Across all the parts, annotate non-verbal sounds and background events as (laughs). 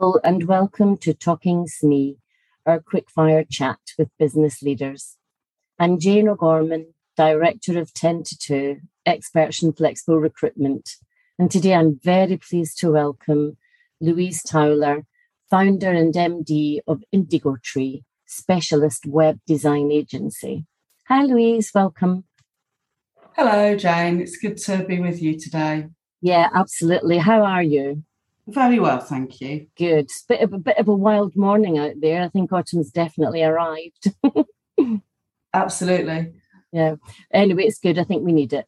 Hello and welcome to Talking SME, our quickfire chat with business leaders. I'm Jane O'Gorman, Director of Ten2Two, Experts in Flexible Recruitment. And today I'm very pleased to welcome Louise Towler, founder and MD of Indigo Tree, specialist web design agency. Hi, Louise, welcome. Hello, Jane. It's good to be with you today. Yeah, absolutely. How are you? Very well, thank you. Good. Bit of a bit of a wild morning out there. I think autumn's definitely arrived. (laughs) Absolutely. Yeah. Anyway, it's good. I think we need it.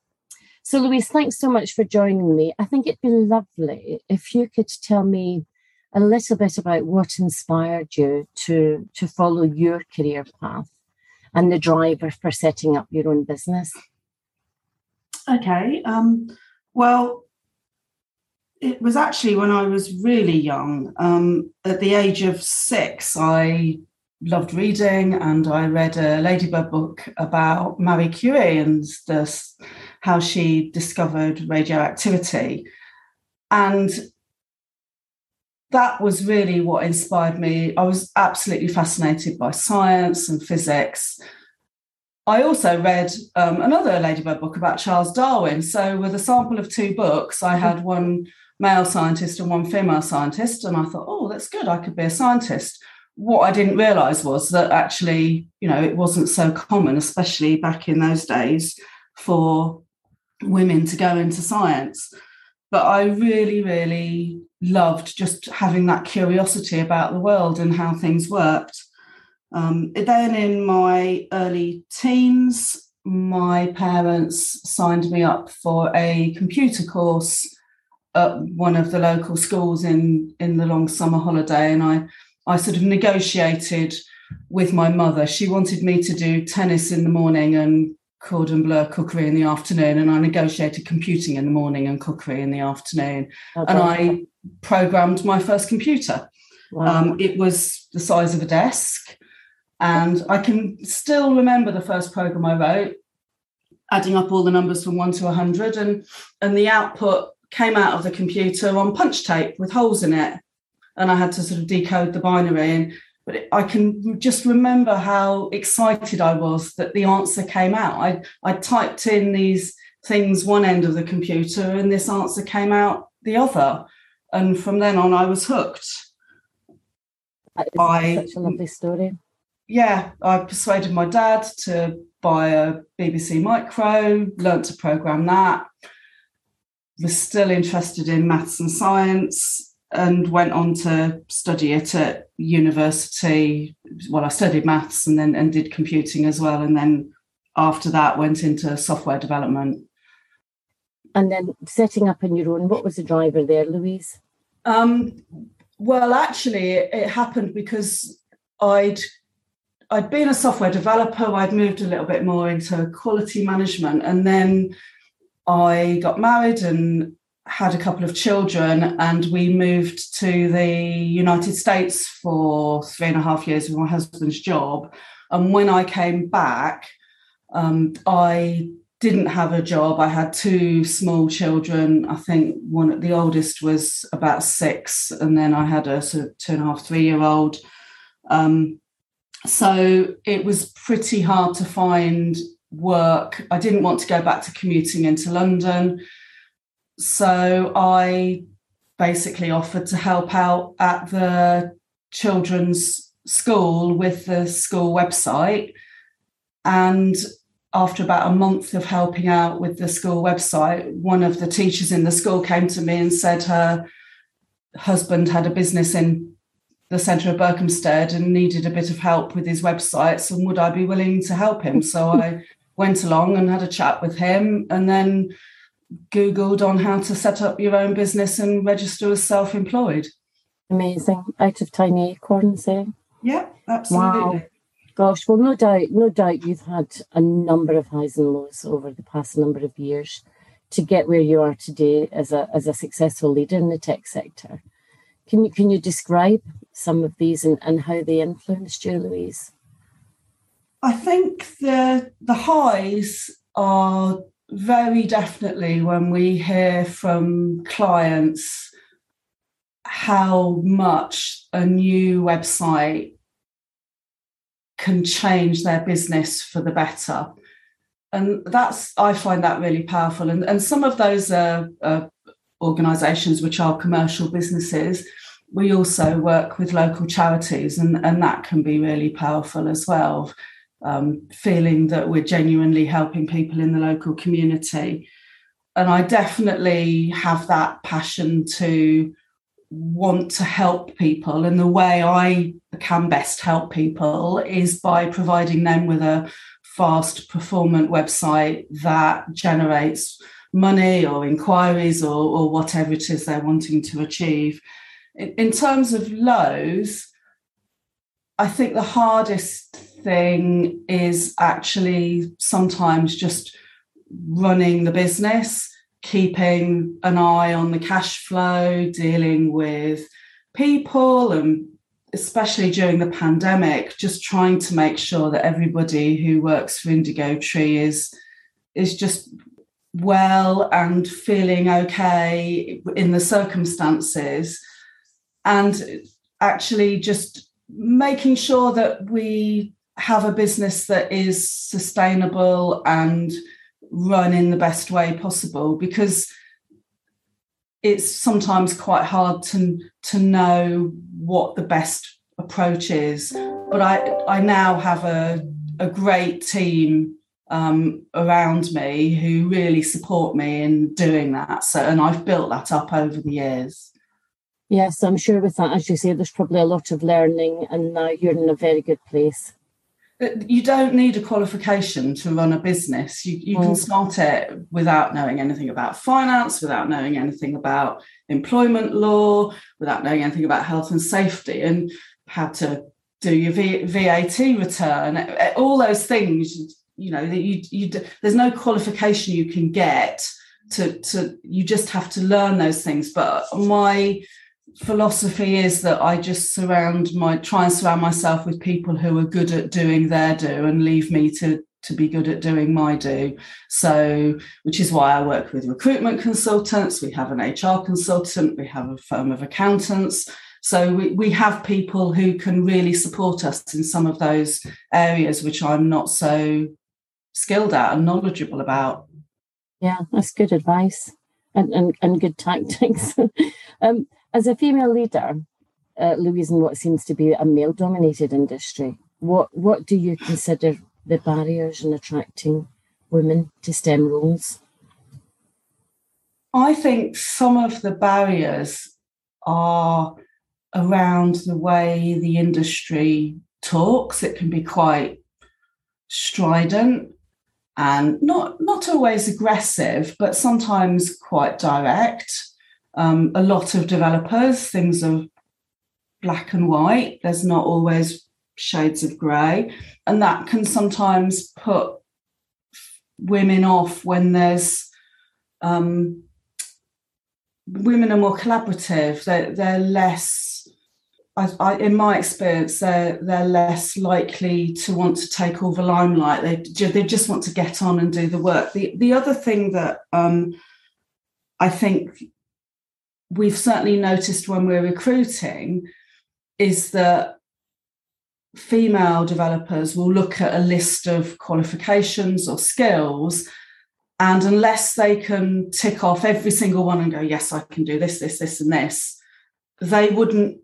So, Louise, thanks so much for joining me. I think it'd be lovely if you could tell me a little bit about what inspired you to to follow your career path and the driver for setting up your own business. Okay. Um, well, it was actually when I was really young. Um, at the age of six, I loved reading and I read a Ladybird book about Marie Curie and how she discovered radioactivity. And that was really what inspired me. I was absolutely fascinated by science and physics. I also read um, another Ladybird book about Charles Darwin. So, with a sample of two books, I had one male scientist and one female scientist. And I thought, oh, that's good. I could be a scientist. What I didn't realize was that actually, you know, it wasn't so common, especially back in those days, for women to go into science. But I really, really loved just having that curiosity about the world and how things worked. Um, then in my early teens, my parents signed me up for a computer course at one of the local schools in in the long summer holiday, and I I sort of negotiated with my mother. She wanted me to do tennis in the morning and cordon bleu cookery in the afternoon, and I negotiated computing in the morning and cookery in the afternoon. Okay. And I programmed my first computer. Wow. Um, it was the size of a desk, and I can still remember the first program I wrote, adding up all the numbers from one to a hundred, and and the output came out of the computer on punch tape with holes in it. And I had to sort of decode the binary. And, but it, I can just remember how excited I was that the answer came out. I, I typed in these things one end of the computer and this answer came out the other. And from then on, I was hooked. That is I, such a lovely story. Yeah, I persuaded my dad to buy a BBC Micro, learnt to program that, was still interested in maths and science and went on to study it at university. Well, I studied maths and then and did computing as well. And then after that went into software development. And then setting up on your own, what was the driver there, Louise? Um, well, actually, it happened because I'd I'd been a software developer. I'd moved a little bit more into quality management, and then I got married and had a couple of children, and we moved to the United States for three and a half years with my husband's job. And when I came back, um, I didn't have a job. I had two small children. I think one, the oldest was about six, and then I had a sort of two and a half, three year old. Um, so it was pretty hard to find work. I didn't want to go back to commuting into London. So I basically offered to help out at the children's school with the school website. And after about a month of helping out with the school website, one of the teachers in the school came to me and said her husband had a business in the centre of Berkhamsted and needed a bit of help with his websites and would I be willing to help him? So (laughs) I went along and had a chat with him and then googled on how to set up your own business and register as self-employed amazing out of tiny acorns eh? yeah absolutely wow. gosh well no doubt no doubt you've had a number of highs and lows over the past number of years to get where you are today as a as a successful leader in the tech sector can you can you describe some of these and, and how they influenced you louise I think the the highs are very definitely when we hear from clients how much a new website can change their business for the better. And that's, I find that really powerful. And, and some of those are, are organisations which are commercial businesses. We also work with local charities, and, and that can be really powerful as well. Um, feeling that we're genuinely helping people in the local community. And I definitely have that passion to want to help people. And the way I can best help people is by providing them with a fast performant website that generates money or inquiries or, or whatever it is they're wanting to achieve. In, in terms of lows, I think the hardest thing is actually sometimes just running the business keeping an eye on the cash flow, dealing with people, and especially during the pandemic, just trying to make sure that everybody who works for Indigo Tree is is just well and feeling okay in the circumstances and actually just making sure that we have a business that is sustainable and run in the best way possible because it's sometimes quite hard to to know what the best approach is. But i i now have a a great team um, around me who really support me in doing that. So and i've built that up over the years yes i'm sure with that as you say there's probably a lot of learning and now you're in a very good place uh, you don't need a qualification to run a business. You, you mm. can start it without knowing anything about finance, without knowing anything about employment law, without knowing anything about health and safety and how to do your v, VAT return. Uh, uh, all those things, you know, that you, you there's no qualification you can get to to you just have to learn those things. But my philosophy is that I just surround my try and surround myself with people who are good at doing their do and leave me to to be good at doing my do. So, which is why I work with recruitment consultants, we have an HR consultant, we have a firm of accountants. So we, we have people who can really support us in some of those areas which I'm not so skilled at and knowledgeable about. Yeah, that's good advice and, and, and good tactics. (laughs) um, as a female leader, uh, Louise, in what seems to be a male dominated industry, what, what do you consider the barriers in attracting women to STEM roles? I think some of the barriers are around the way the industry talks. It can be quite strident and not not always aggressive, but sometimes quite direct um, a lot of developers, things are black and white. There's not always shades of grey. And that can sometimes put women off when there's um, women are more collaborative. They're, they're less, I, I, in my experience, they're, they're less likely to want to take all the limelight. They, they just want to get on and do the work. The, the other thing that um, I think we've certainly noticed when we're recruiting is that female developers will look at a list of qualifications or skills and unless they can tick off every single one and go yes i can do this this this and this they wouldn't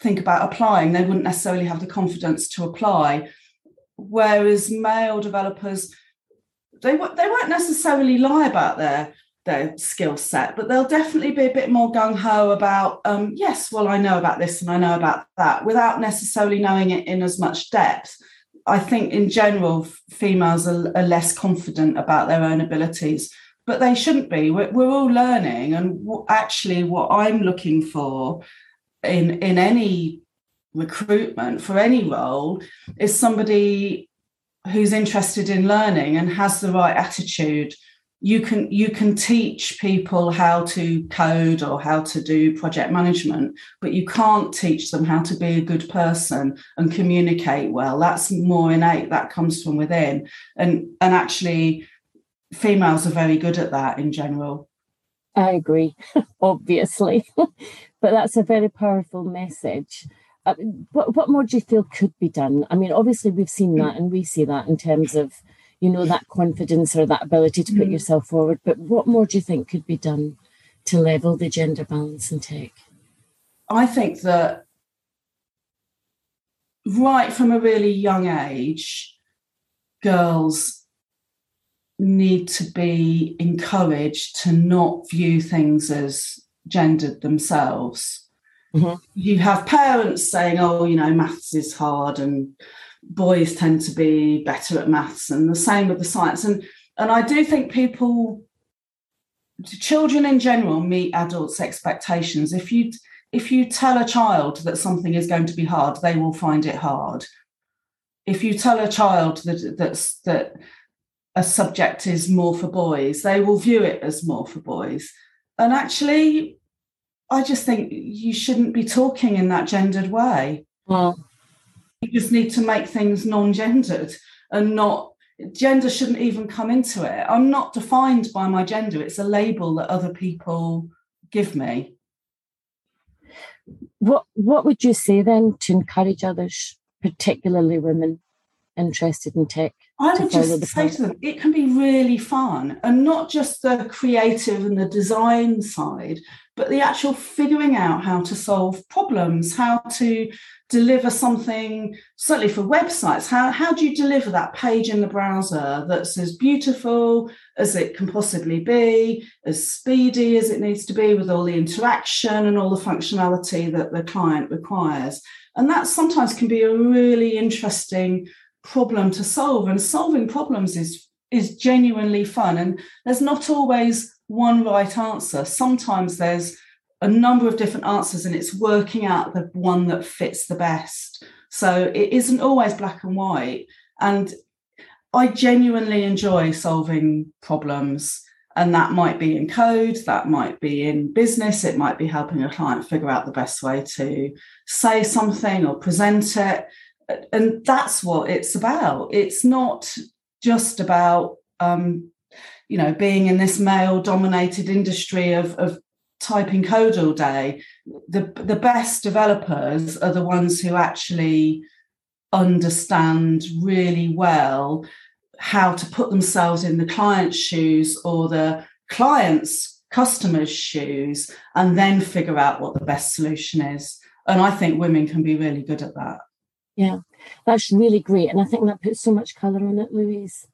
think about applying. They wouldn't necessarily have the confidence to apply. Whereas male developers they, they won't necessarily lie about their their skill set, but they'll definitely be a bit more gung ho about, um, yes, well, I know about this and I know about that without necessarily knowing it in as much depth. I think in general, females are, are less confident about their own abilities, but they shouldn't be. We're, we're all learning. And w- actually, what I'm looking for in, in any recruitment for any role is somebody who's interested in learning and has the right attitude you can you can teach people how to code or how to do project management but you can't teach them how to be a good person and communicate well. That's more innate that comes from within. And and actually females are very good at that in general. I agree (laughs) obviously. (laughs) But that's a very powerful message. Uh, what, what more do you feel could be done? I mean, obviously, we've seen that and we see that in terms of, you know, that confidence or that ability to put mm. yourself forward. But what more do you think could be done to level the gender balance in tech? I think that right from a really young age, girls need to be encouraged to not view things as gendered themselves. Mm-hmm. You have parents saying, oh, you know, maths is hard and boys tend to be better at maths, and the same with the science. And and I do think people children in general meet adults' expectations. If you if you tell a child that something is going to be hard, they will find it hard. If you tell a child that that's that a subject is more for boys, they will view it as more for boys. And actually, I just think you shouldn't be talking in that gendered way. Well, you just need to make things non-gendered and not gender shouldn't even come into it. I'm not defined by my gender. It's a label that other people give me. What what would you say then to encourage others, particularly women interested in tech? I would just say to them, it can be really fun and not just the creative and the design side, but the actual figuring out how to solve problems, how to deliver something, certainly for websites, how, how do you deliver that page in the browser that's as beautiful as it can possibly be, as speedy as it needs to be with all the interaction and all the functionality that the client requires? And that sometimes can be a really interesting problem to solve. And solving problems is is genuinely fun. And there's not always one right answer. Sometimes there's a number of different answers and it's working out the one that fits the best. So it isn't always black and white. And I genuinely enjoy solving problems. And that might be in code, that might be in business, it might be helping a client figure out the best way to say something or present it and that's what it's about. It's not just about um, you know being in this male dominated industry of, of typing code all day. The the best developers are the ones who actually understand really well how to put themselves in the client's shoes or the client's customer's shoes and then figure out what the best solution is. And I think women can be really good at that. Yeah, that's really great. And I think that puts so much colour on it, Louise,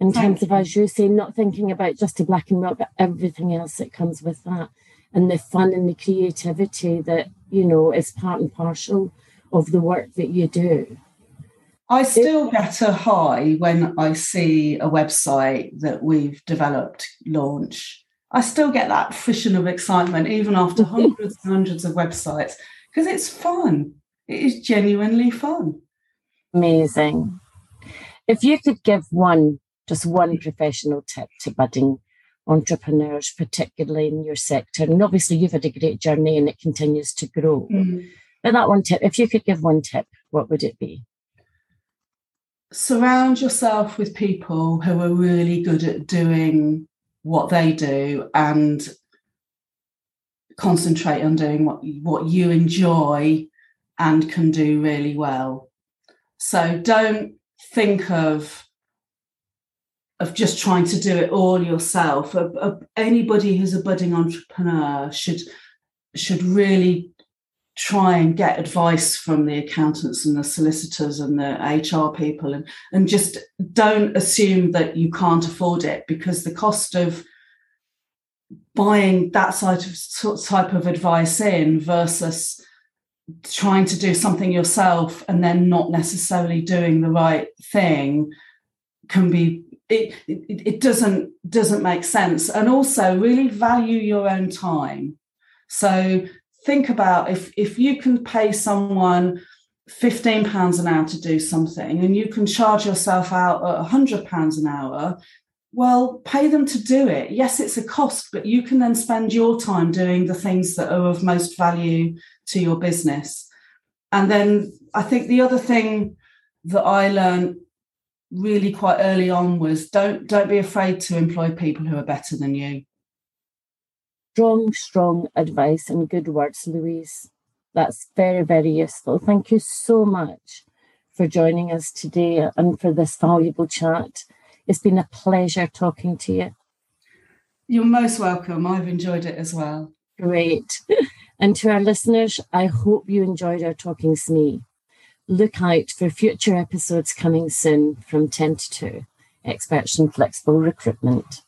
in Thank terms you. of, as you say, not thinking about just a black and white, but everything else that comes with that and the fun and the creativity that, you know, is part and parcel of the work that you do. I still get a high when I see a website that we've developed launch. I still get that frisson of excitement, even after (laughs) hundreds and hundreds of websites, because it's fun it is genuinely fun. Amazing. If you could give one, just one professional tip to budding entrepreneurs, particularly in your sector, and obviously you've had a great journey and it continues to grow. Mm. But that one tip, if you could give one tip, what would it be? Surround yourself with people who are really good at doing what they do and concentrate on doing what, what you enjoy and can do really well. So don't think of of just trying to do it all yourself. anybody who's a budding entrepreneur should should really try and get advice from the accountants and the solicitors and the HR people and, and just don't assume that you can't afford it because the cost of buying that side of type of advice in versus trying to do something yourself and then not necessarily doing the right thing can be it, it, it doesn't doesn't make sense. And also really value your own time. So think about if if you can pay someone 15 pounds an hour to do something and you can charge yourself out at 100 pounds an hour well pay them to do it. Yes it's a cost but you can then spend your time doing the things that are of most value to your business. And then I think the other thing that I learned really quite early on was don't don't be afraid to employ people who are better than you. strong, strong advice and good words, Louise. That's very, very useful. Thank you so much for joining us today and for this valuable chat. It's been a pleasure talking to you. You're most welcome. I've enjoyed it as well. Great. (laughs) And to our listeners, I hope you enjoyed our Talking SME. Look out for future episodes coming soon from Ten2Two, Experts in Flexible Recruitment.